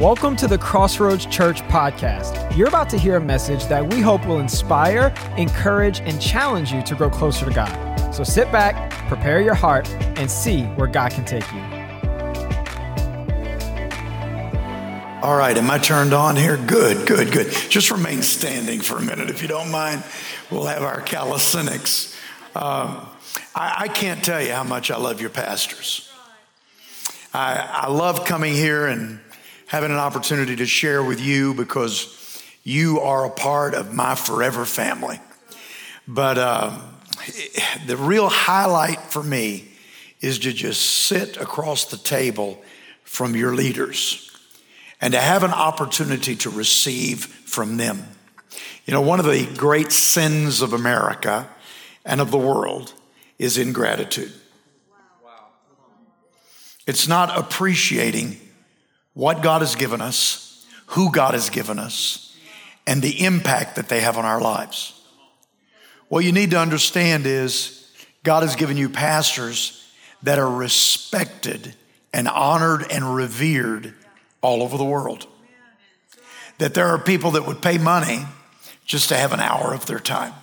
Welcome to the Crossroads Church podcast. You're about to hear a message that we hope will inspire, encourage, and challenge you to grow closer to God. So sit back, prepare your heart, and see where God can take you. All right, am I turned on here? Good, good, good. Just remain standing for a minute if you don't mind. We'll have our calisthenics. Um, I, I can't tell you how much I love your pastors. I, I love coming here and having an opportunity to share with you because you are a part of my forever family. But um, the real highlight for me is to just sit across the table from your leaders and to have an opportunity to receive from them. You know, one of the great sins of America and of the world is ingratitude. It's not appreciating what God has given us, who God has given us, and the impact that they have on our lives. What you need to understand is God has given you pastors that are respected and honored and revered all over the world. That there are people that would pay money just to have an hour of their time.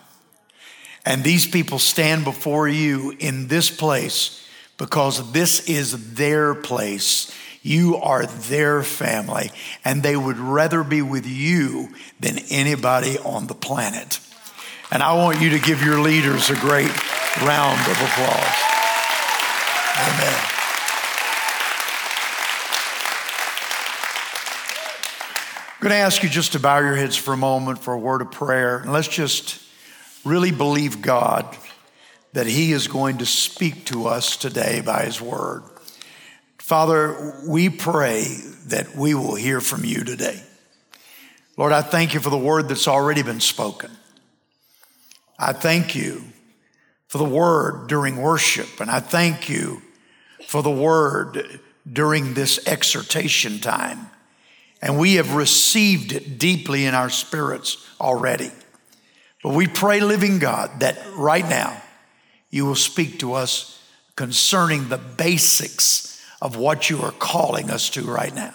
And these people stand before you in this place because this is their place. You are their family, and they would rather be with you than anybody on the planet. And I want you to give your leaders a great round of applause. Amen. I'm going to ask you just to bow your heads for a moment for a word of prayer. And let's just really believe God that He is going to speak to us today by His word. Father, we pray that we will hear from you today. Lord, I thank you for the word that's already been spoken. I thank you for the word during worship, and I thank you for the word during this exhortation time. And we have received it deeply in our spirits already. But we pray, living God, that right now you will speak to us concerning the basics of what you are calling us to right now.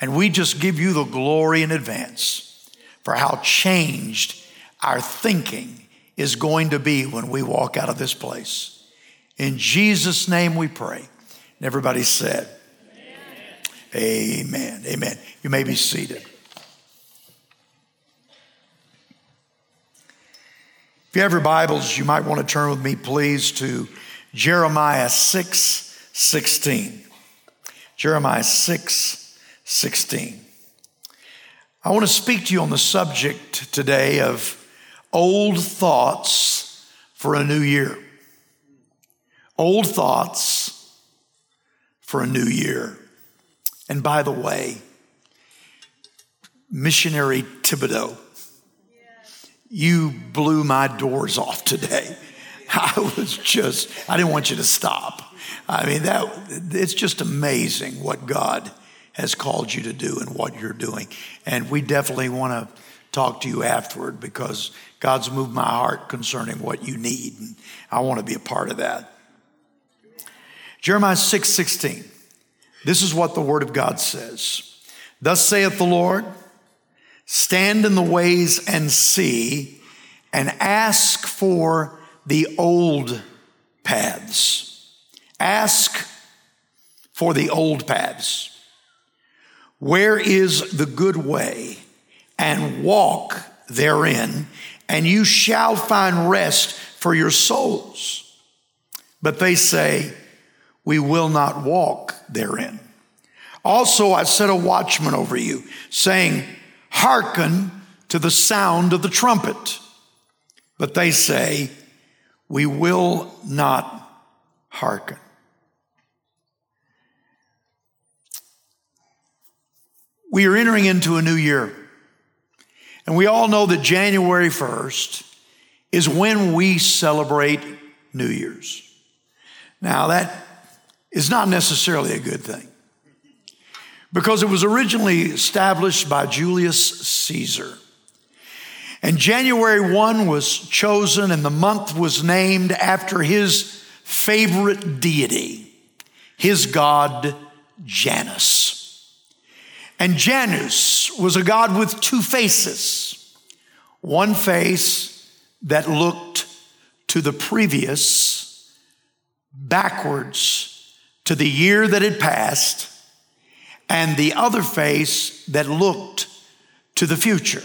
And we just give you the glory in advance for how changed our thinking is going to be when we walk out of this place. In Jesus' name we pray. And everybody said, Amen. Amen. Amen. You may be seated. If you have your Bibles, you might want to turn with me, please, to Jeremiah 6 16. Jeremiah 6 16. I want to speak to you on the subject today of old thoughts for a new year. Old thoughts for a new year. And by the way, missionary Thibodeau you blew my doors off today. I was just, I didn't want you to stop. I mean, that, it's just amazing what God has called you to do and what you're doing. And we definitely want to talk to you afterward because God's moved my heart concerning what you need. And I want to be a part of that. Jeremiah 6 16. This is what the word of God says. Thus saith the Lord, stand in the ways and see, and ask for the old paths. Ask for the old paths. Where is the good way? And walk therein, and you shall find rest for your souls. But they say, We will not walk therein. Also, I set a watchman over you, saying, hearken to the sound of the trumpet. But they say, we will not hearken. We are entering into a new year. And we all know that January 1st is when we celebrate New Year's. Now, that is not necessarily a good thing because it was originally established by Julius Caesar. And January 1 was chosen, and the month was named after his favorite deity, his god Janus. And Janus was a god with two faces. One face that looked to the previous, backwards to the year that had passed, and the other face that looked to the future,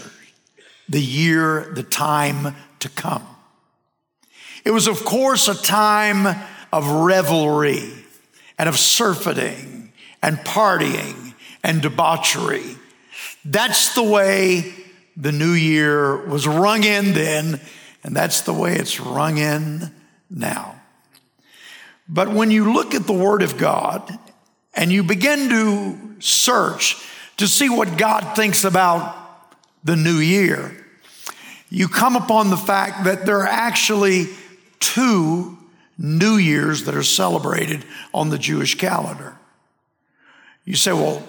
the year, the time to come. It was, of course, a time of revelry and of surfeiting and partying and debauchery. That's the way the new year was rung in then, and that's the way it's rung in now. But when you look at the Word of God and you begin to search to see what God thinks about the new year, you come upon the fact that there are actually two New Years that are celebrated on the Jewish calendar. You say, well,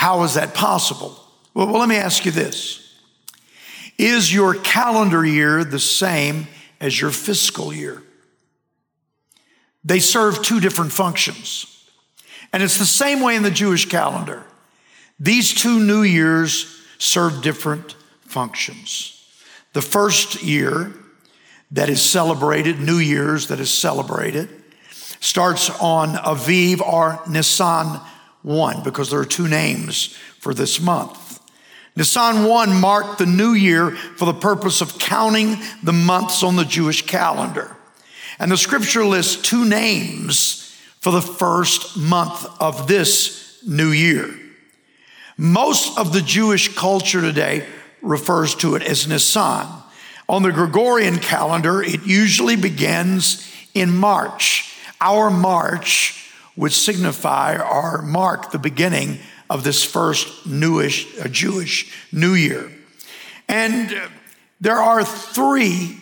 how is that possible? Well, well, let me ask you this Is your calendar year the same as your fiscal year? They serve two different functions. And it's the same way in the Jewish calendar. These two new years serve different functions. The first year that is celebrated, New Year's that is celebrated, starts on Aviv or Nisan 1 because there are two names for this month. Nisan 1 marked the new year for the purpose of counting the months on the Jewish calendar. And the scripture lists two names for the first month of this new year. Most of the Jewish culture today refers to it as Nisan. On the Gregorian calendar, it usually begins in March. Our March would signify or mark the beginning of this first newish uh, Jewish New Year. And uh, there are three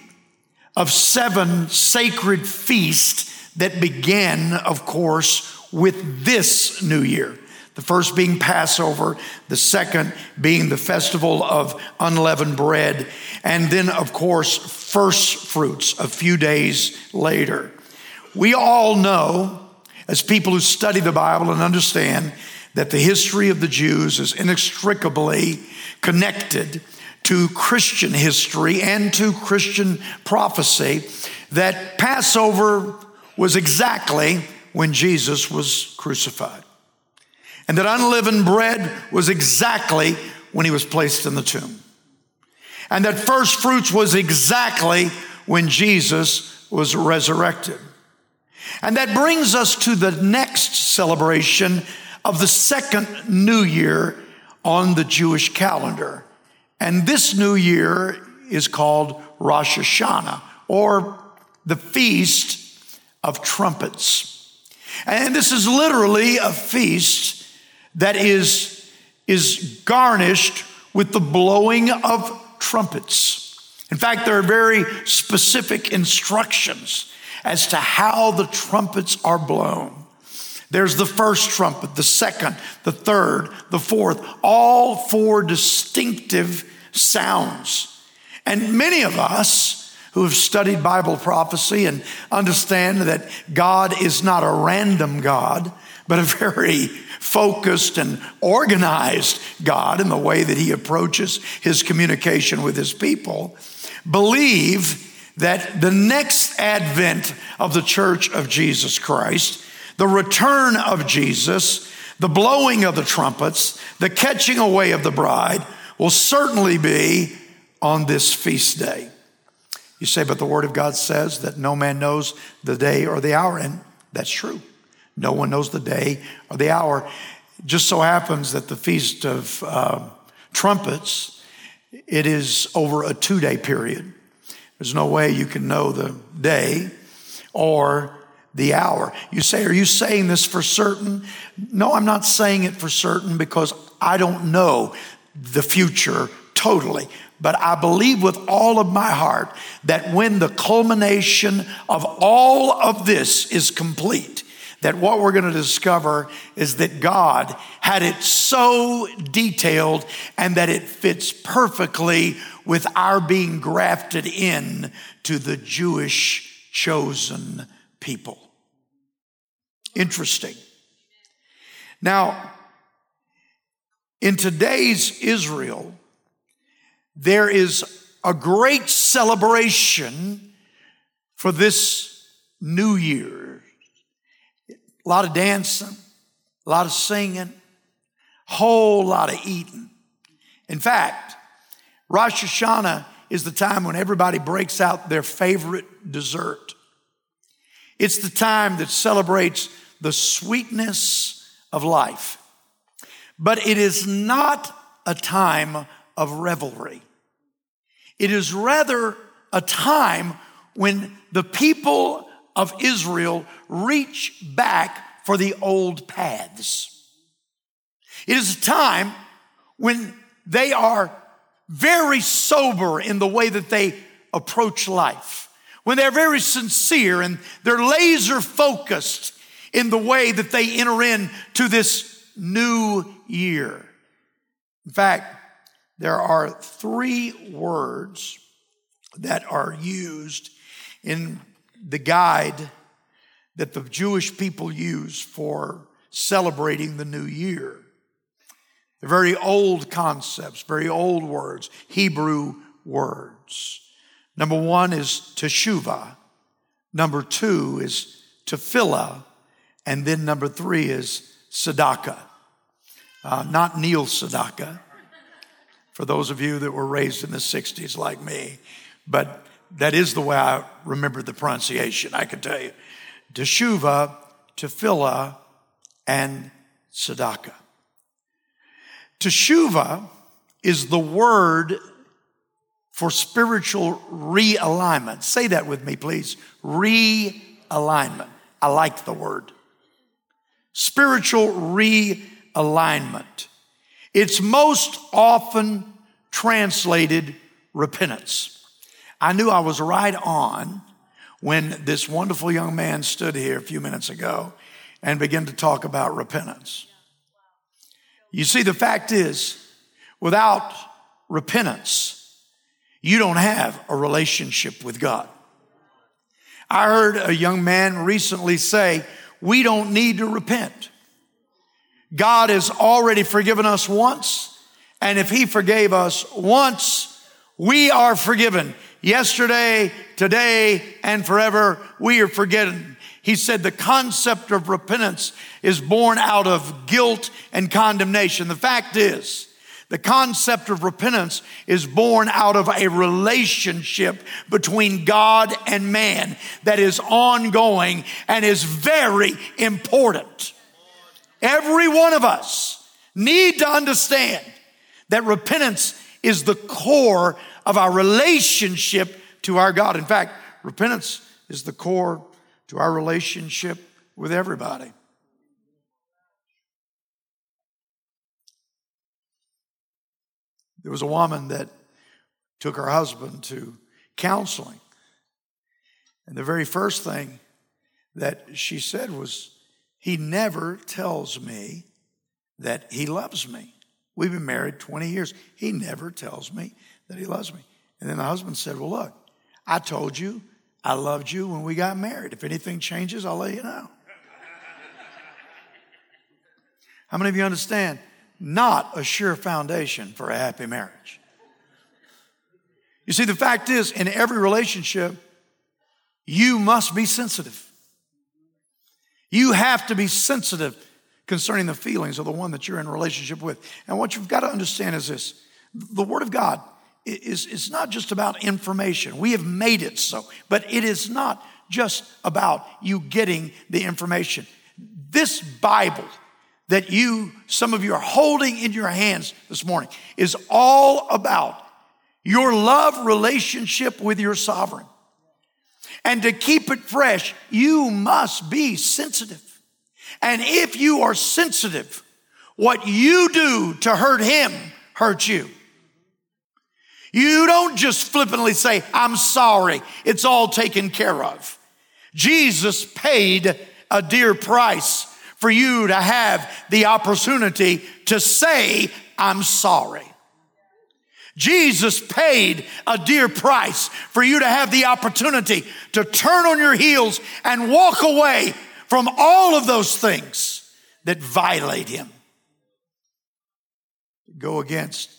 of seven sacred feasts that begin, of course, with this New Year. The first being Passover, the second being the festival of unleavened bread, and then, of course, first fruits a few days later. We all know, as people who study the Bible and understand, that the history of the Jews is inextricably connected to Christian history and to Christian prophecy, that Passover was exactly when Jesus was crucified and that unleavened bread was exactly when he was placed in the tomb. And that first fruits was exactly when Jesus was resurrected. And that brings us to the next celebration of the second new year on the Jewish calendar. And this new year is called Rosh Hashanah or the Feast of Trumpets. And this is literally a feast that is, is garnished with the blowing of trumpets. In fact, there are very specific instructions as to how the trumpets are blown. There's the first trumpet, the second, the third, the fourth, all four distinctive sounds. And many of us who have studied Bible prophecy and understand that God is not a random God, but a very focused and organized God in the way that he approaches his communication with his people, believe that the next advent of the church of Jesus Christ, the return of Jesus, the blowing of the trumpets, the catching away of the bride will certainly be on this feast day. You say, but the Word of God says that no man knows the day or the hour, and that's true. No one knows the day or the hour. It just so happens that the Feast of uh, Trumpets, it is over a two day period. There's no way you can know the day or the hour. You say, Are you saying this for certain? No, I'm not saying it for certain because I don't know the future totally. But I believe with all of my heart that when the culmination of all of this is complete, that what we're going to discover is that God had it so detailed and that it fits perfectly with our being grafted in to the Jewish chosen people. Interesting. Now, In today's Israel, there is a great celebration for this new year. A lot of dancing, a lot of singing, whole lot of eating. In fact, Rosh Hashanah is the time when everybody breaks out their favorite dessert. It's the time that celebrates the sweetness of life. But it is not a time of revelry. It is rather a time when the people of Israel reach back for the old paths. It is a time when they are very sober in the way that they approach life, when they're very sincere and they're laser focused in the way that they enter into this new year. In fact, there are three words that are used in the guide that the Jewish people use for celebrating the new year. They're very old concepts, very old words, Hebrew words. Number one is teshuvah. Number two is tefillah. And then number three is tzedakah. Uh, not Neil Sedaka, for those of you that were raised in the 60s like me, but that is the way I remember the pronunciation, I can tell you. Teshuvah, tefillah, and tzedakah. Teshuvah is the word for spiritual realignment. Say that with me, please. Realignment. I like the word. Spiritual realignment. It's most often translated repentance. I knew I was right on when this wonderful young man stood here a few minutes ago and began to talk about repentance. You see, the fact is, without repentance, you don't have a relationship with God. I heard a young man recently say, We don't need to repent. God has already forgiven us once, and if He forgave us once, we are forgiven. Yesterday, today, and forever, we are forgiven. He said the concept of repentance is born out of guilt and condemnation. The fact is, the concept of repentance is born out of a relationship between God and man that is ongoing and is very important. Every one of us need to understand that repentance is the core of our relationship to our God. In fact, repentance is the core to our relationship with everybody. There was a woman that took her husband to counseling. And the very first thing that she said was, He never tells me that he loves me. We've been married 20 years. He never tells me that he loves me. And then the husband said, Well, look, I told you I loved you when we got married. If anything changes, I'll let you know. How many of you understand? Not a sure foundation for a happy marriage. You see, the fact is, in every relationship, you must be sensitive. You have to be sensitive concerning the feelings of the one that you're in relationship with. And what you've got to understand is this the Word of God is, is not just about information. We have made it so, but it is not just about you getting the information. This Bible that you, some of you are holding in your hands this morning, is all about your love relationship with your sovereign. And to keep it fresh, you must be sensitive. And if you are sensitive, what you do to hurt him hurts you. You don't just flippantly say, I'm sorry, it's all taken care of. Jesus paid a dear price for you to have the opportunity to say, I'm sorry. Jesus paid a dear price for you to have the opportunity to turn on your heels and walk away from all of those things that violate Him. go against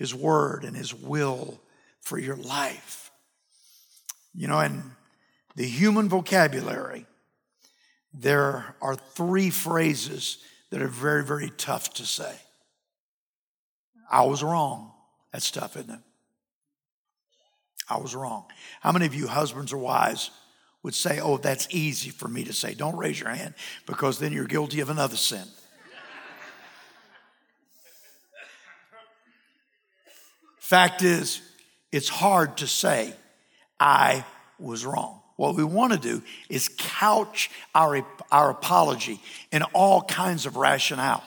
His word and His will for your life. You know, in the human vocabulary, there are three phrases that are very, very tough to say. I was wrong. That's tough, isn't it? I was wrong. How many of you, husbands or wives, would say, Oh, that's easy for me to say? Don't raise your hand because then you're guilty of another sin. Fact is, it's hard to say, I was wrong. What we want to do is couch our, our apology in all kinds of rationale.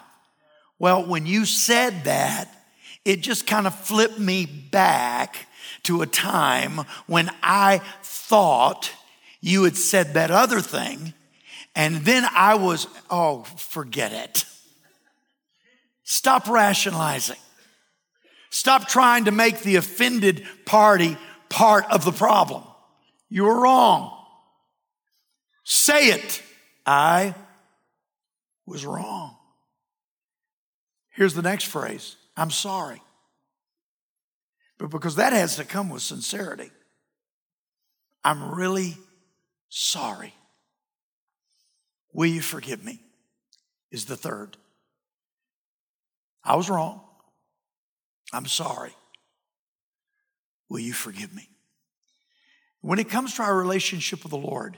Well, when you said that, it just kind of flipped me back to a time when I thought you had said that other thing, and then I was, oh, forget it. Stop rationalizing. Stop trying to make the offended party part of the problem. You were wrong. Say it. I was wrong. Here's the next phrase I'm sorry. But because that has to come with sincerity, I'm really sorry. Will you forgive me? Is the third. I was wrong. I'm sorry. Will you forgive me? When it comes to our relationship with the Lord,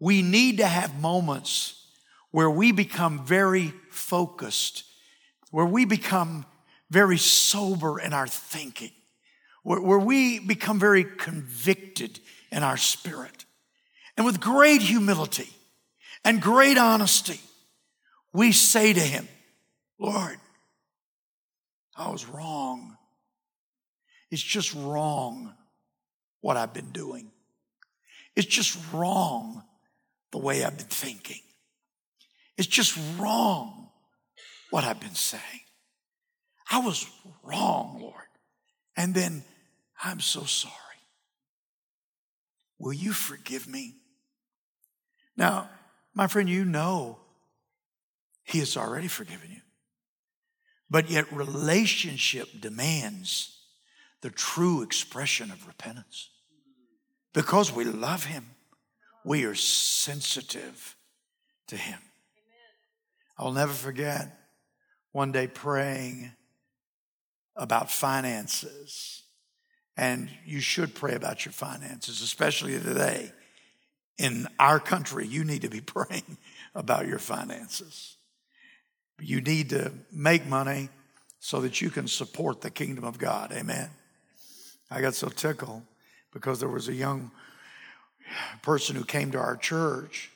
we need to have moments where we become very focused, where we become very sober in our thinking, where, where we become very convicted in our spirit. And with great humility and great honesty, we say to Him, Lord, I was wrong. It's just wrong what I've been doing. It's just wrong the way I've been thinking. It's just wrong what I've been saying. I was wrong, Lord. And then I'm so sorry. Will you forgive me? Now, my friend, you know He has already forgiven you. But yet, relationship demands the true expression of repentance. Because we love Him, we are sensitive to Him. I'll never forget one day praying about finances. And you should pray about your finances, especially today. In our country, you need to be praying about your finances. You need to make money so that you can support the kingdom of God. Amen. I got so tickled because there was a young person who came to our church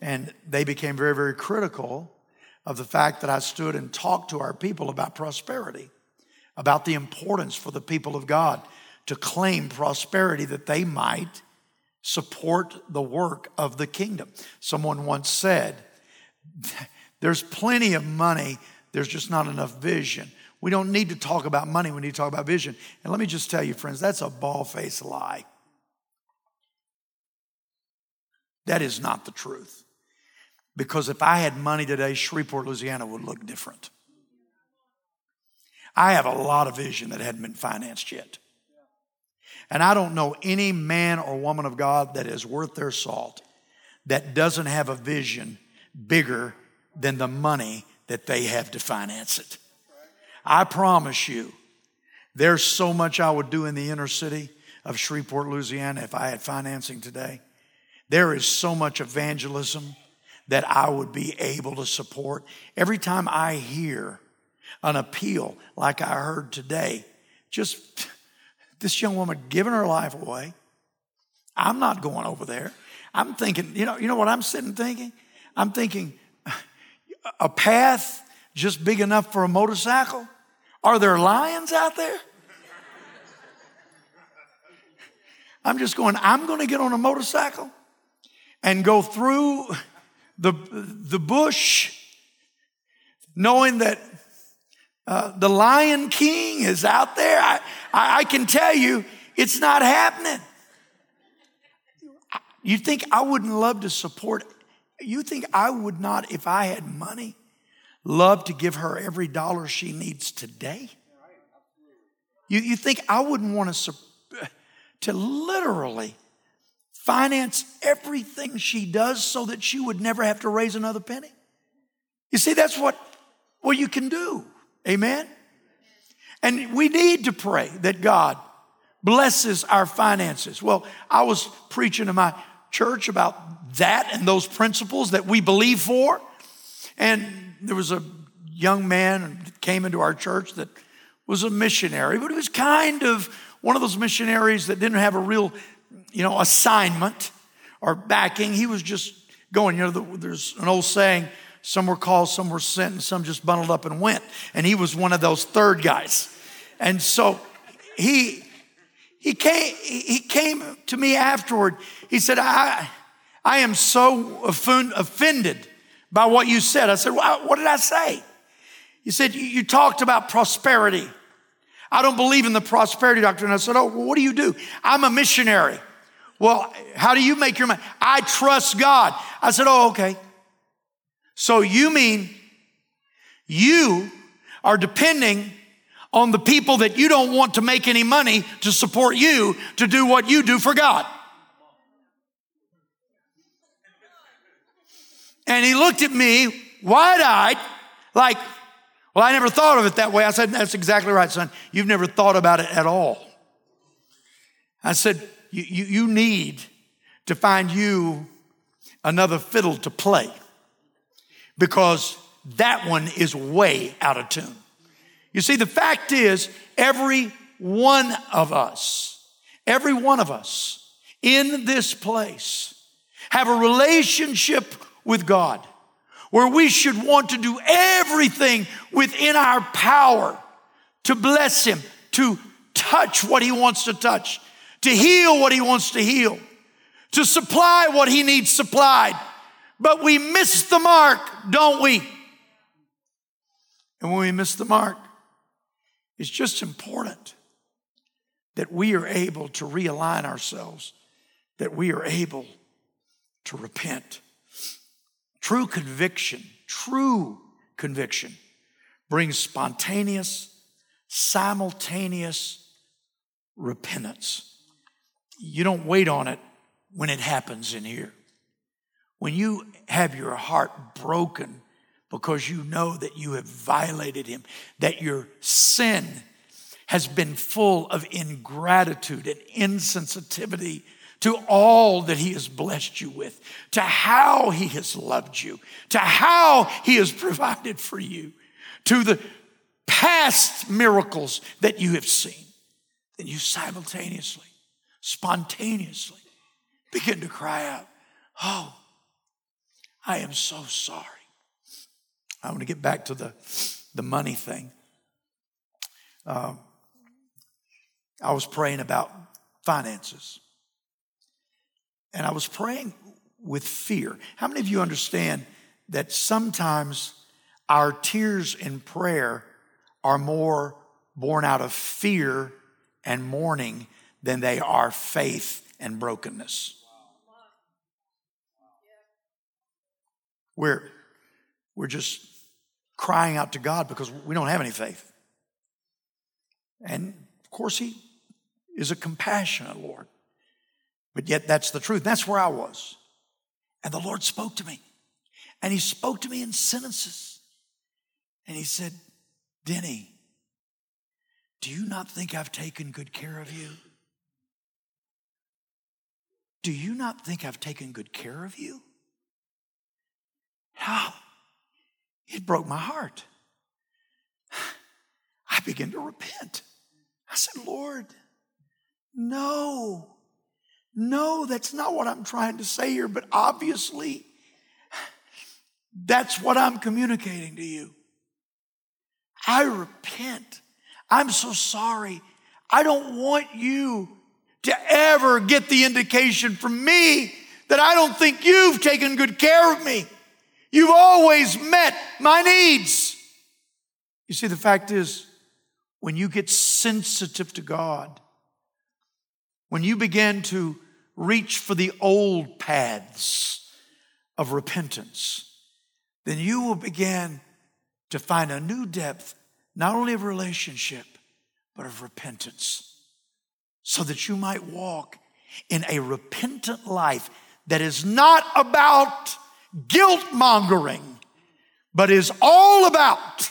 and they became very, very critical of the fact that I stood and talked to our people about prosperity, about the importance for the people of God to claim prosperity that they might support the work of the kingdom. Someone once said, there's plenty of money, there's just not enough vision. We don't need to talk about money, we need to talk about vision. And let me just tell you, friends, that's a ball faced lie. That is not the truth. Because if I had money today, Shreveport, Louisiana would look different. I have a lot of vision that hadn't been financed yet. And I don't know any man or woman of God that is worth their salt that doesn't have a vision bigger than the money that they have to finance it. I promise you, there's so much I would do in the inner city of Shreveport, Louisiana if I had financing today. There is so much evangelism that I would be able to support. Every time I hear an appeal like I heard today, just this young woman giving her life away. I'm not going over there. I'm thinking, you know, you know what I'm sitting thinking? I'm thinking, a path just big enough for a motorcycle? Are there lions out there? I'm just going, I'm going to get on a motorcycle and go through the, the bush knowing that uh, the Lion King is out there. I, I, I can tell you it's not happening. You think I wouldn't love to support? You think I would not, if I had money, love to give her every dollar she needs today? You, you think I wouldn't want to, to literally finance everything she does so that she would never have to raise another penny? You see, that's what, what you can do. Amen? And we need to pray that God blesses our finances. Well, I was preaching to my church about that and those principles that we believe for. And there was a young man that came into our church that was a missionary, but he was kind of one of those missionaries that didn't have a real, you know, assignment or backing. He was just going, you know, there's an old saying, some were called, some were sent, and some just bundled up and went. And he was one of those third guys. And so he he came he came to me afterward. He said, I I am so offended by what you said. I said, well, what did I say? He said, you, talked about prosperity. I don't believe in the prosperity doctrine. I said, Oh, well, what do you do? I'm a missionary. Well, how do you make your money? I trust God. I said, Oh, okay. So you mean you are depending on the people that you don't want to make any money to support you to do what you do for God. And he looked at me wide eyed, like, well, I never thought of it that way. I said, That's exactly right, son. You've never thought about it at all. I said, You, you, you need to find you another fiddle to play because that one is way out of tune. You see, the fact is, every one of us, every one of us in this place have a relationship with God where we should want to do everything within our power to bless Him, to touch what He wants to touch, to heal what He wants to heal, to supply what He needs supplied but we miss the mark, don't we? And when we miss the mark, it's just important that we are able to realign ourselves, that we are able to repent. True conviction, true conviction brings spontaneous, simultaneous repentance. You don't wait on it when it happens in here. When you have your heart broken because you know that you have violated Him, that your sin has been full of ingratitude and insensitivity to all that He has blessed you with, to how He has loved you, to how He has provided for you, to the past miracles that you have seen, then you simultaneously, spontaneously begin to cry out, Oh, I am so sorry. I want to get back to the, the money thing. Uh, I was praying about finances. And I was praying with fear. How many of you understand that sometimes our tears in prayer are more born out of fear and mourning than they are faith and brokenness? We're, we're just crying out to God because we don't have any faith. And of course, He is a compassionate Lord. But yet, that's the truth. That's where I was. And the Lord spoke to me. And He spoke to me in sentences. And He said, Denny, do you not think I've taken good care of you? Do you not think I've taken good care of you? Oh, it broke my heart. I began to repent. I said, Lord, no, no, that's not what I'm trying to say here, but obviously, that's what I'm communicating to you. I repent. I'm so sorry. I don't want you to ever get the indication from me that I don't think you've taken good care of me. You've always met my needs. You see, the fact is, when you get sensitive to God, when you begin to reach for the old paths of repentance, then you will begin to find a new depth, not only of relationship, but of repentance, so that you might walk in a repentant life that is not about guilt mongering, but is all about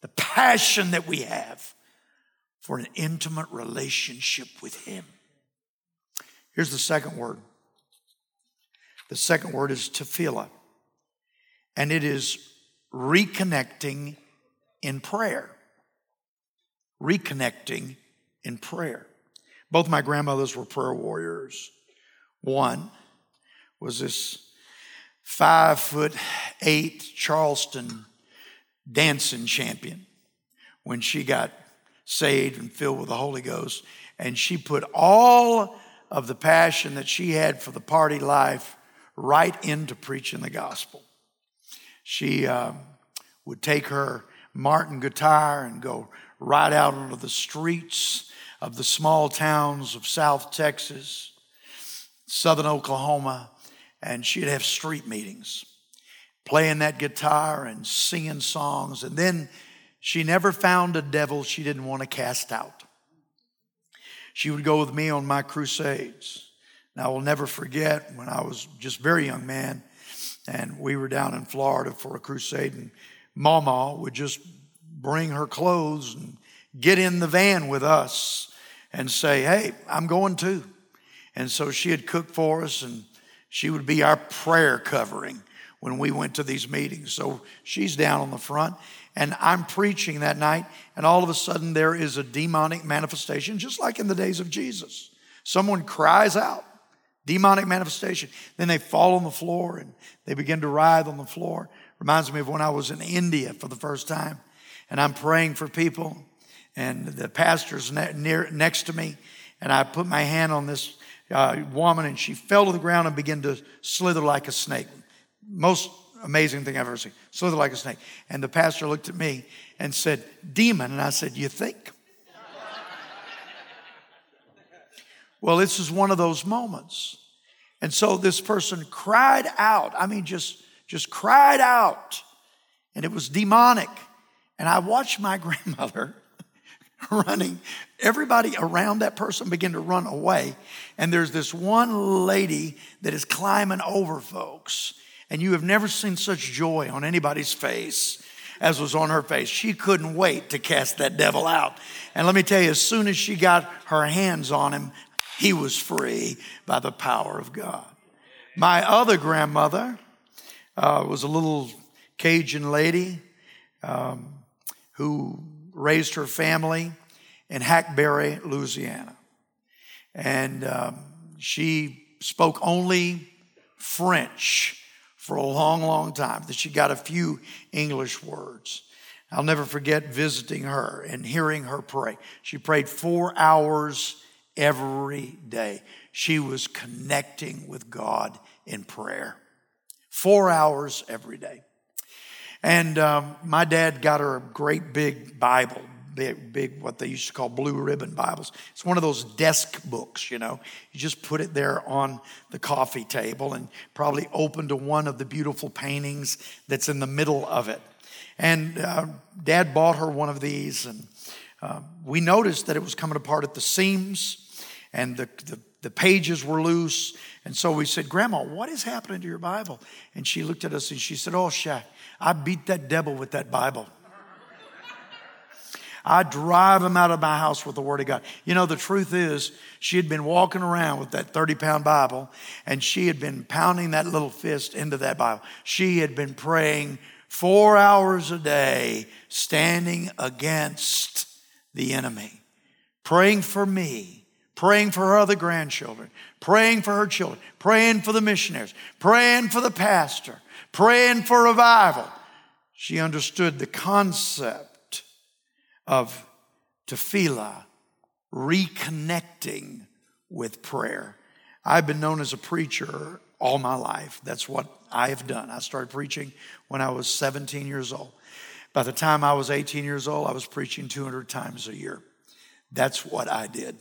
the passion that we have for an intimate relationship with Him. Here's the second word. The second word is tefillah, and it is reconnecting in prayer. Reconnecting in prayer. Both my grandmothers were prayer warriors. One was this five foot eight Charleston dancing champion when she got saved and filled with the Holy Ghost. And she put all of the passion that she had for the party life right into preaching the gospel. She uh, would take her Martin guitar and go right out into the streets of the small towns of South Texas, Southern Oklahoma, and she'd have street meetings playing that guitar and singing songs. And then she never found a devil she didn't want to cast out. She would go with me on my crusades. And I will never forget when I was just very young man and we were down in Florida for a crusade and Mama would just bring her clothes and get in the van with us and say, Hey, I'm going too. And so she had cooked for us and she would be our prayer covering when we went to these meetings. So she's down on the front, and I'm preaching that night, and all of a sudden there is a demonic manifestation, just like in the days of Jesus. Someone cries out, demonic manifestation. Then they fall on the floor and they begin to writhe on the floor. Reminds me of when I was in India for the first time, and I'm praying for people, and the pastor's near, next to me, and I put my hand on this uh, woman, and she fell to the ground and began to slither like a snake. Most amazing thing I've ever seen. Slither like a snake. And the pastor looked at me and said, Demon. And I said, You think? well, this is one of those moments. And so this person cried out. I mean, just, just cried out. And it was demonic. And I watched my grandmother running. Everybody around that person began to run away. And there's this one lady that is climbing over folks. And you have never seen such joy on anybody's face as was on her face. She couldn't wait to cast that devil out. And let me tell you, as soon as she got her hands on him, he was free by the power of God. My other grandmother uh, was a little Cajun lady um, who raised her family in Hackberry, Louisiana. And um, she spoke only French for a long, long time, that she got a few English words. I'll never forget visiting her and hearing her pray. She prayed four hours every day. She was connecting with God in prayer. Four hours every day. And um, my dad got her a great big Bible, big, big, what they used to call blue ribbon Bibles. It's one of those desk books, you know. You just put it there on the coffee table and probably open to one of the beautiful paintings that's in the middle of it. And uh, dad bought her one of these, and uh, we noticed that it was coming apart at the seams and the, the, the pages were loose. And so we said, Grandma, what is happening to your Bible? And she looked at us and she said, Oh, Shaq, I beat that devil with that Bible. I drive him out of my house with the Word of God. You know, the truth is, she had been walking around with that 30 pound Bible and she had been pounding that little fist into that Bible. She had been praying four hours a day, standing against the enemy, praying for me, praying for her other grandchildren, praying for her children, praying for the missionaries, praying for the pastor, praying for revival. She understood the concept of tefillah, reconnecting with prayer. I've been known as a preacher all my life. That's what I have done. I started preaching when I was 17 years old. By the time I was 18 years old, I was preaching 200 times a year. That's what I did.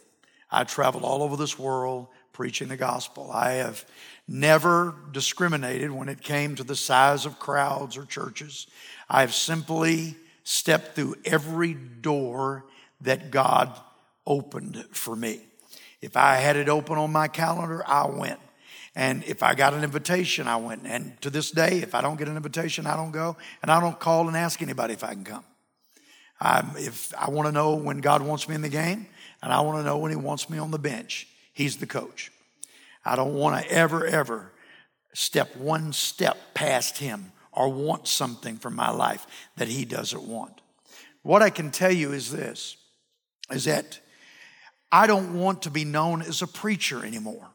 I traveled all over this world preaching the gospel. I have never discriminated when it came to the size of crowds or churches. I've simply stepped through every door that God opened for me. If I had it open on my calendar, I went. And if I got an invitation, I went. And to this day, if I don't get an invitation, I don't go. And I don't call and ask anybody if I can come. I'm, if I want to know when God wants me in the game, and I want to know when He wants me on the bench, He's the coach. I don't want to ever, ever step one step past Him or want something from my life that He doesn't want. What I can tell you is this is that I don't want to be known as a preacher anymore.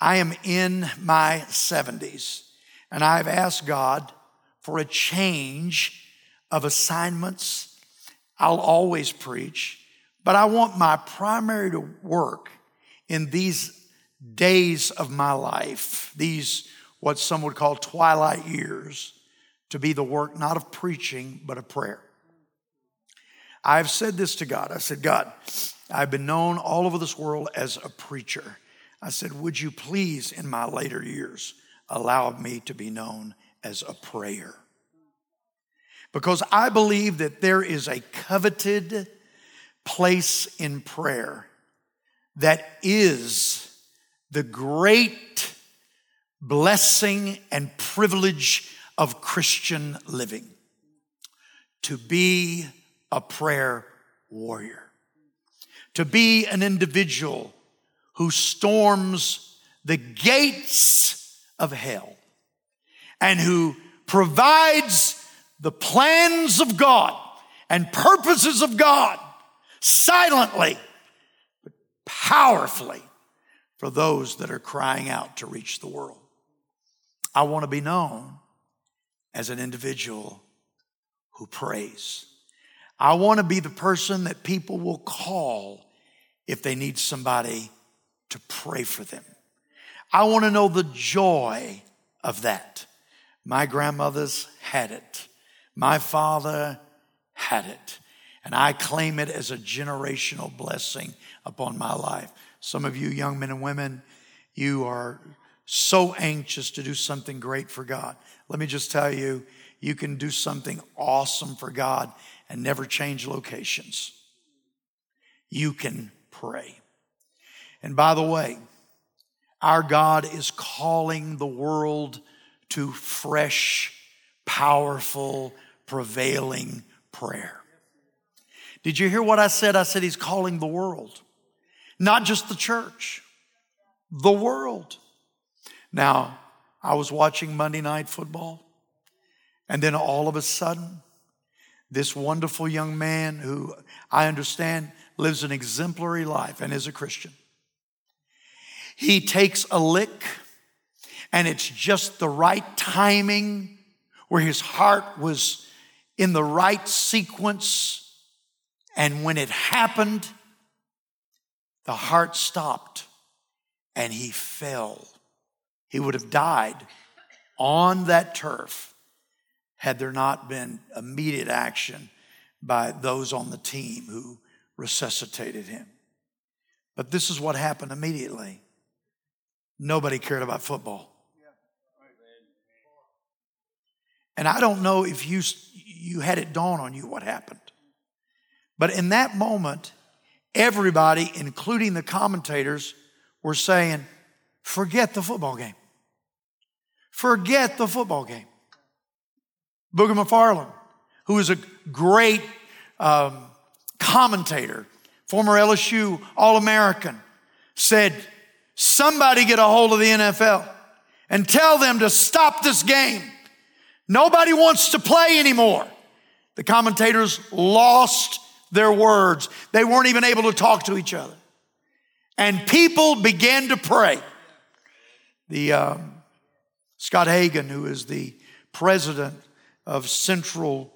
I am in my 70s and I've asked God for a change of assignments. I'll always preach, but I want my primary to work in these days of my life, these what some would call twilight years, to be the work not of preaching, but of prayer. I've said this to God. I said, God, I've been known all over this world as a preacher. I said, Would you please, in my later years, allow me to be known as a prayer? Because I believe that there is a coveted place in prayer that is the great blessing and privilege of Christian living to be a prayer warrior, to be an individual who storms the gates of hell and who provides the plans of God and purposes of God silently powerfully for those that are crying out to reach the world. I want to be known as an individual who prays. I want to be the person that people will call if they need somebody to pray for them. I want to know the joy of that. My grandmothers had it. My father had it. And I claim it as a generational blessing upon my life. Some of you young men and women, you are so anxious to do something great for God. Let me just tell you, you can do something awesome for God and never change locations. You can pray. And by the way, our God is calling the world to fresh, powerful, prevailing prayer. Did you hear what I said? I said He's calling the world, not just the church, the world. Now, I was watching Monday Night Football, and then all of a sudden, this wonderful young man who I understand lives an exemplary life and is a Christian he takes a lick, and it's just the right timing where his heart was in the right sequence. And when it happened, the heart stopped and he fell. He would have died on that turf had there not been immediate action by those on the team who resuscitated him. But this is what happened immediately. Nobody cared about football. And I don't know if you, you had it dawn on you what happened. But in that moment, everybody, including the commentators, were saying, forget the football game. Forget the football game. Booger McFarland, who is a great um, commentator, former LSU All American, said, Somebody get a hold of the NFL and tell them to stop this game. Nobody wants to play anymore. The commentators lost their words. They weren't even able to talk to each other. And people began to pray. The um, Scott Hagan, who is the president of Central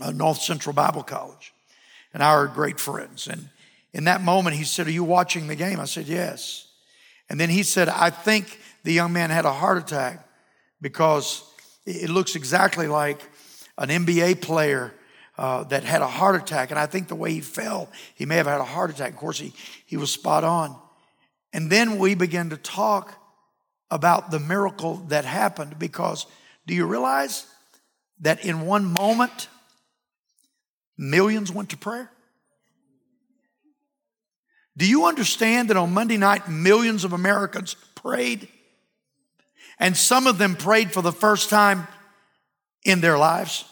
uh, North Central Bible College, and our great friends. And in that moment, he said, "Are you watching the game?" I said, "Yes." And then he said, I think the young man had a heart attack because it looks exactly like an NBA player uh, that had a heart attack. And I think the way he fell, he may have had a heart attack. Of course, he, he was spot on. And then we began to talk, about the miracle that happened because do you realize that in one moment, millions went to prayer? Do you understand that on Monday night, millions of Americans prayed? And some of them prayed for the first time in their lives.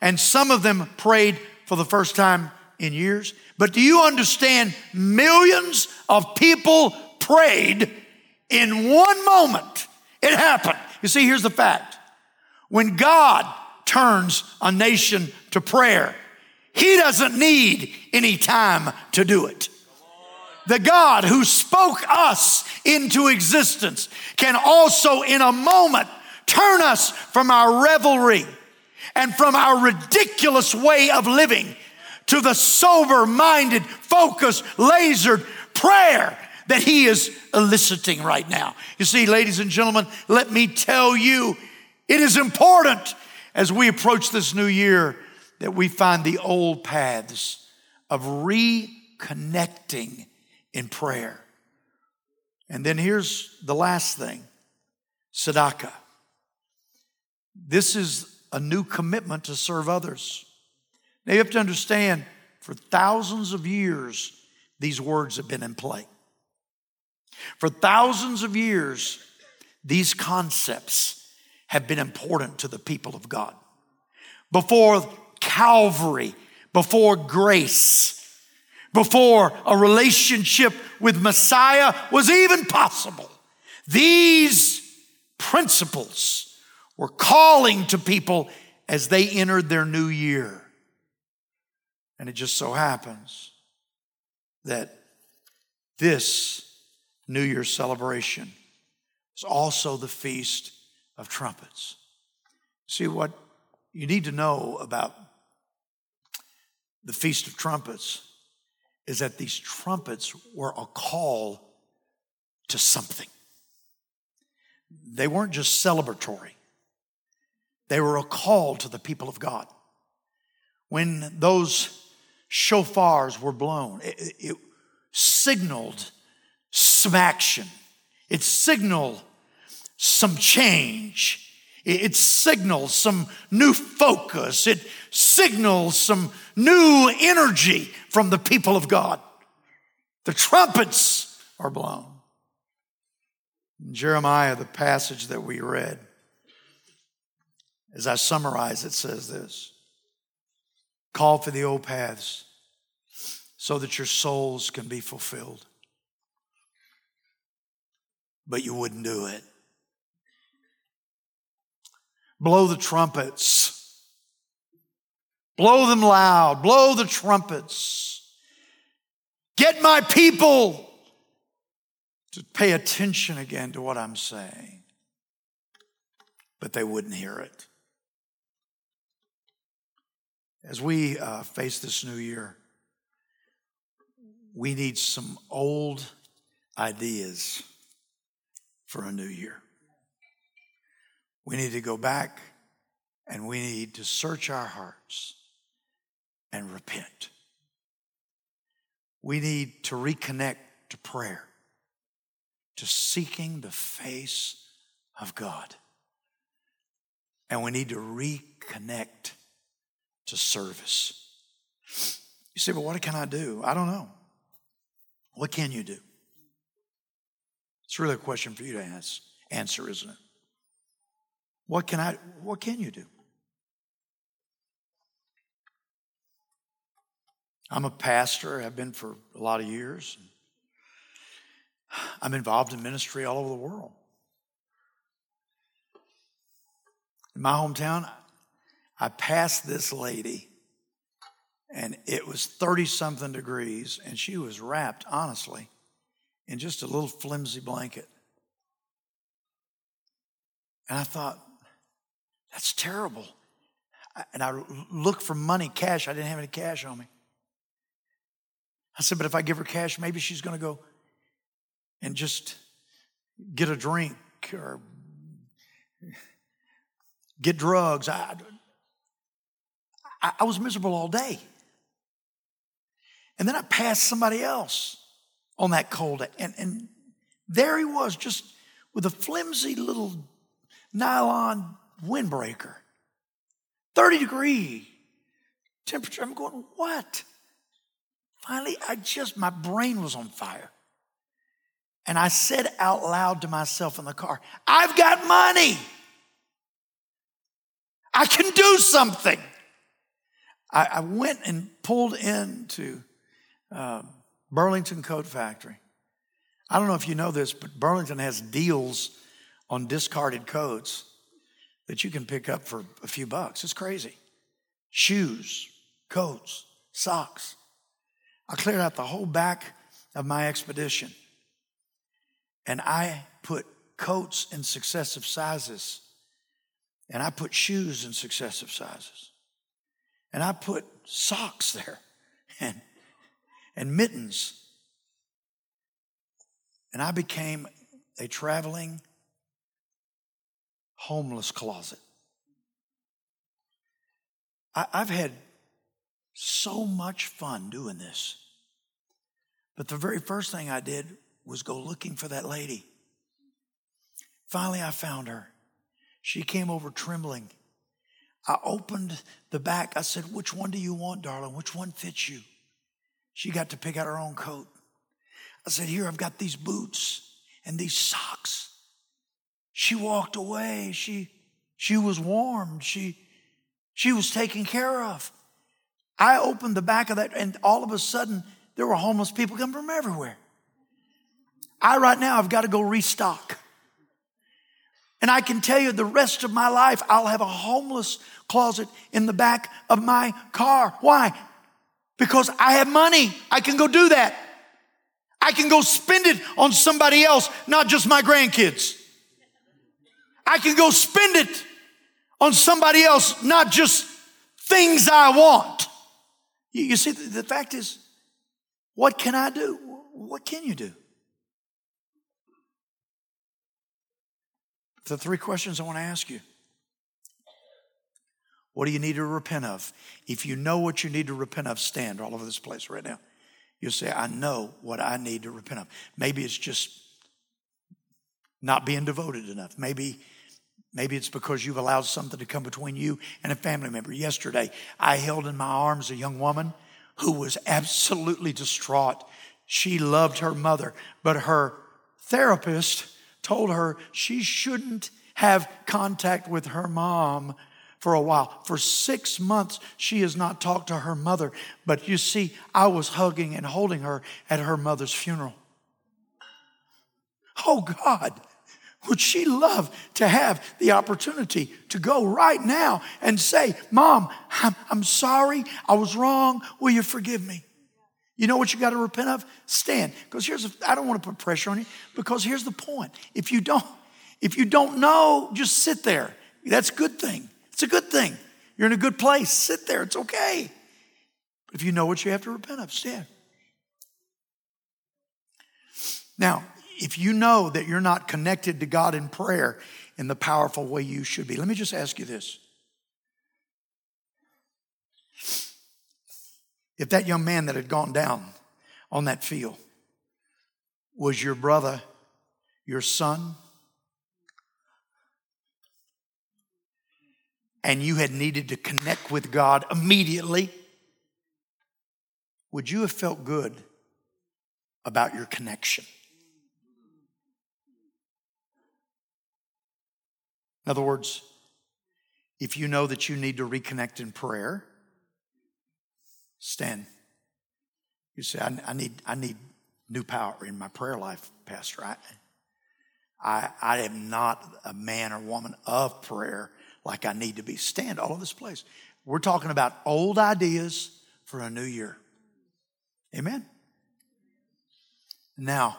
And some of them prayed for the first time in years. But do you understand millions of people prayed in one moment? It happened. You see, here's the fact. When God turns a nation to prayer, He doesn't need any time to do it. The God who spoke us into existence can also, in a moment, turn us from our revelry and from our ridiculous way of living to the sober minded, focused, lasered prayer that He is eliciting right now. You see, ladies and gentlemen, let me tell you, it is important as we approach this new year that we find the old paths of reconnecting in prayer. And then here's the last thing tzedakah. This is a new commitment to serve others. Now you have to understand, for thousands of years, these words have been in play. For thousands of years, these concepts have been important to the people of God. Before Calvary, before grace, before a relationship with Messiah was even possible, these principles were calling to people as they entered their new year. And it just so happens that this New Year's celebration is also the Feast of Trumpets. See, what you need to know about the Feast of Trumpets is that these trumpets were a call to something. They weren't just celebratory, they were a call to the people of God. When those shofars were blown, it, it signaled some action, it signaled some change. It signals some new focus. It signals some new energy from the people of God. The trumpets are blown. In Jeremiah, the passage that we read, as I summarize, it says this Call for the old paths so that your souls can be fulfilled. But you wouldn't do it. Blow the trumpets. Blow them loud. Blow the trumpets. Get my people to pay attention again to what I'm saying. But they wouldn't hear it. As we uh, face this new year, we need some old ideas for a new year. We need to go back and we need to search our hearts and repent. We need to reconnect to prayer, to seeking the face of God. And we need to reconnect to service. You say, but what can I do? I don't know. What can you do? It's really a question for you to ask, answer, isn't it? What can I what can you do? I'm a pastor, I've been for a lot of years. I'm involved in ministry all over the world. In my hometown, I passed this lady, and it was 30 something degrees, and she was wrapped, honestly, in just a little flimsy blanket. And I thought, that's terrible. And I looked for money, cash. I didn't have any cash on me. I said, but if I give her cash, maybe she's going to go and just get a drink or get drugs. I, I, I was miserable all day. And then I passed somebody else on that cold day. And, and there he was, just with a flimsy little nylon windbreaker. 30 degree temperature. I'm going, what? Finally, I just, my brain was on fire. And I said out loud to myself in the car, I've got money. I can do something. I, I went and pulled into uh, Burlington Coat Factory. I don't know if you know this, but Burlington has deals on discarded coats that you can pick up for a few bucks. It's crazy. Shoes, coats, socks. I cleared out the whole back of my expedition and I put coats in successive sizes and I put shoes in successive sizes and I put socks there and, and mittens. And I became a traveling homeless closet. I, I've had so much fun doing this. But the very first thing I did was go looking for that lady. Finally, I found her. She came over trembling. I opened the back. I said, Which one do you want, darling? Which one fits you? She got to pick out her own coat. I said, Here, I've got these boots and these socks. She walked away. She, she was warmed. She, she was taken care of. I opened the back of that, and all of a sudden, there were homeless people coming from everywhere. I, right now, I've got to go restock. And I can tell you the rest of my life, I'll have a homeless closet in the back of my car. Why? Because I have money. I can go do that. I can go spend it on somebody else, not just my grandkids. I can go spend it on somebody else, not just things I want. You, see, the fact is, what can I do? What can you do? The three questions I want to ask you. What do you need to repent of? If you know what you need to repent of, stand all over this place right now. You'll say, I know what I need to repent of. Maybe it's just not being devoted enough. Maybe, maybe it's because you've allowed something to come between you and a family member. Yesterday, I held in my arms a young woman who was absolutely distraught. She loved her mother, but her therapist told her she shouldn't have contact with her mom for a while. For six months, she has not talked to her mother. But you see, I was hugging and holding her at her mother's funeral. Oh God, would she love to have the opportunity to go right now and say, Mom, I'm, I'm sorry, I was wrong, will you forgive me? You know what you got to repent of? Stand. Because here's, I don't want to put pressure on you, because here's the point. If you don't, if you don't know, just sit there. That's a good thing. It's a good thing. You're in a good place. Sit there. It's okay. But if you know what you have to repent of, stand. Now, if you know that you're not connected to God in prayer in the powerful way you should be, let me just ask you this. If that young man that had gone down on that field was your brother, your son, and you had needed to connect with God immediately, would you have felt good about your connection? In other words, if you know that you need to reconnect in prayer, stand. You say, I, I, need, I need new power in my prayer life, Pastor. I, I, I am not a man or woman of prayer like I need to be. Stand all over this place. We're talking about old ideas for a new year. Amen? Now,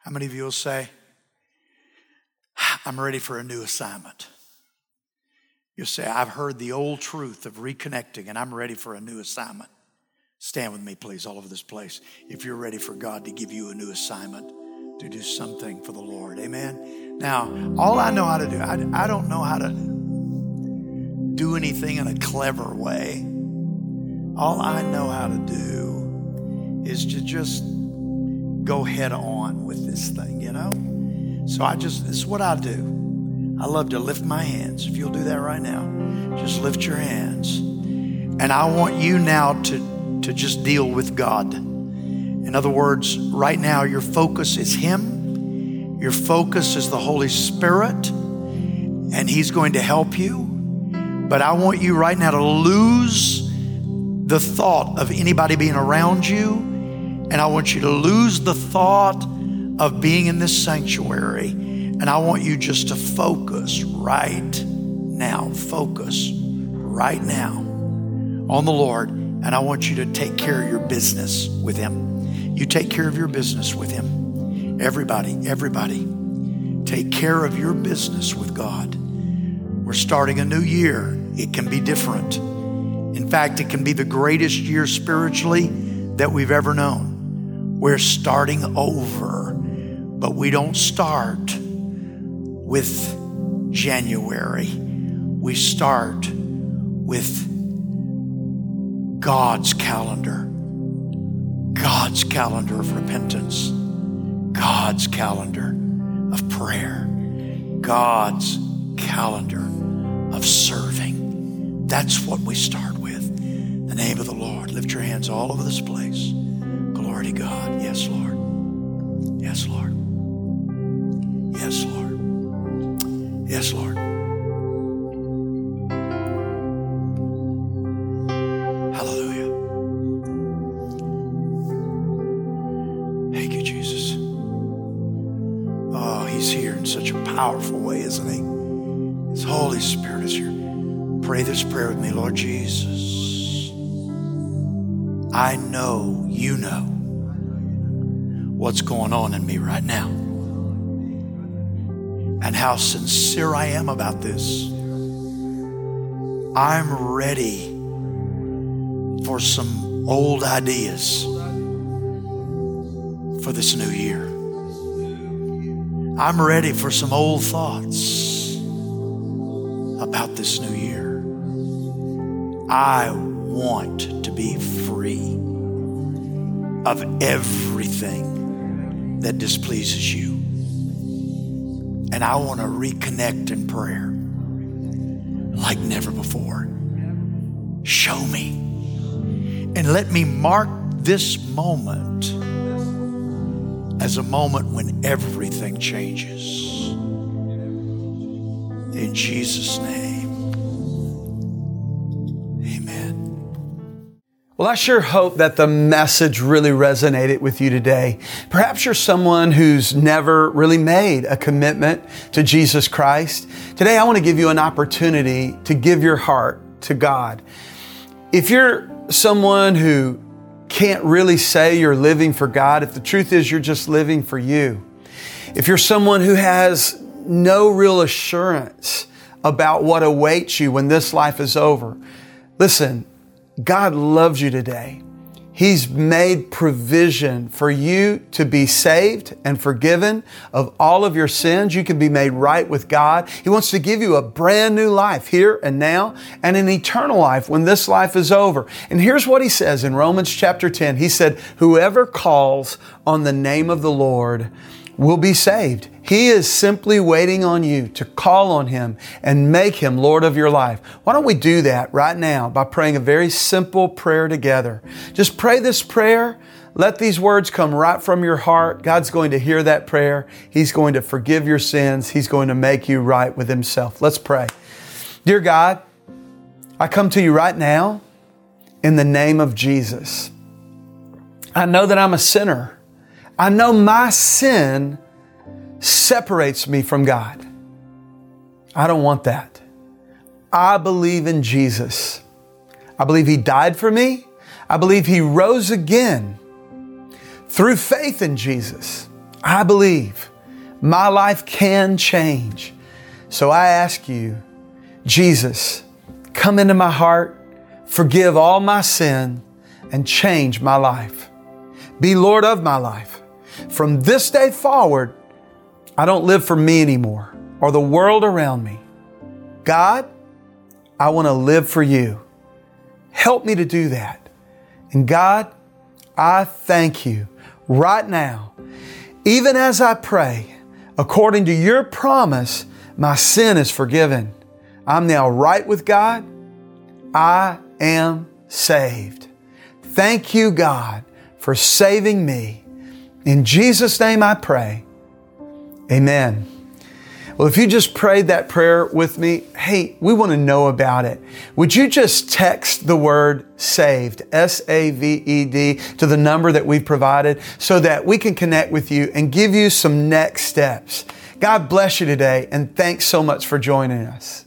how many of you will say, I'm ready for a new assignment? You'll say, I've heard the old truth of reconnecting and I'm ready for a new assignment. Stand with me, please, all over this place. If you're ready for God to give you a new assignment to do something for the Lord. Amen. Now, all I know how to do, I, I don't know how to do anything in a clever way. All I know how to do is to just go head on with this thing, you know? So I just, this is what I do. I love to lift my hands. If you'll do that right now, just lift your hands. And I want you now to, to just deal with God. In other words, right now, your focus is Him, your focus is the Holy Spirit, and He's going to help you. But I want you right now to lose the thought of anybody being around you, and I want you to lose the thought of being in this sanctuary. And I want you just to focus right now, focus right now on the Lord. And I want you to take care of your business with Him. You take care of your business with Him. Everybody, everybody, take care of your business with God. We're starting a new year. It can be different. In fact, it can be the greatest year spiritually that we've ever known. We're starting over, but we don't start with January. We start with God's calendar, God's calendar of repentance, God's calendar of prayer, God's calendar of serving. That's what we start with. The name of the Lord. Lift your hands all over this place. Glory to God. Yes, Lord. Yes, Lord. Yes, Lord. Yes, Lord. Hallelujah. Thank you, Jesus. Oh, He's here in such a powerful way, isn't He? His Holy Spirit is here. Pray this prayer with me, Lord Jesus. I know you know what's going on in me right now and how sincere I am about this. I'm ready for some old ideas for this new year. I'm ready for some old thoughts about this new year. I want to be free of everything that displeases you. And I want to reconnect in prayer like never before. Show me. And let me mark this moment as a moment when everything changes. In Jesus' name, Well, I sure hope that the message really resonated with you today. Perhaps you're someone who's never really made a commitment to Jesus Christ. Today, I want to give you an opportunity to give your heart to God. If you're someone who can't really say you're living for God, if the truth is you're just living for you, if you're someone who has no real assurance about what awaits you when this life is over, listen, God loves you today. He's made provision for you to be saved and forgiven of all of your sins. You can be made right with God. He wants to give you a brand new life here and now and an eternal life when this life is over. And here's what he says in Romans chapter 10. He said, whoever calls on the name of the Lord will be saved. He is simply waiting on you to call on Him and make Him Lord of your life. Why don't we do that right now by praying a very simple prayer together? Just pray this prayer. Let these words come right from your heart. God's going to hear that prayer. He's going to forgive your sins. He's going to make you right with Himself. Let's pray. Dear God, I come to you right now in the name of Jesus. I know that I'm a sinner. I know my sin separates me from God. I don't want that. I believe in Jesus. I believe He died for me. I believe He rose again through faith in Jesus. I believe my life can change. So I ask you, Jesus, come into my heart, forgive all my sin, and change my life. Be Lord of my life. From this day forward, I don't live for me anymore or the world around me. God, I want to live for you. Help me to do that. And God, I thank you right now. Even as I pray, According to your promise, my sin is forgiven. I'm now right with God. I am saved. Thank you, God, for saving me. In Jesus' name I pray. Amen. Well, if you just prayed that prayer with me, hey, we want to know about it. Would you just text the word saved, S A V E D, to the number that we've provided so that we can connect with you and give you some next steps? God bless you today, and thanks so much for joining us.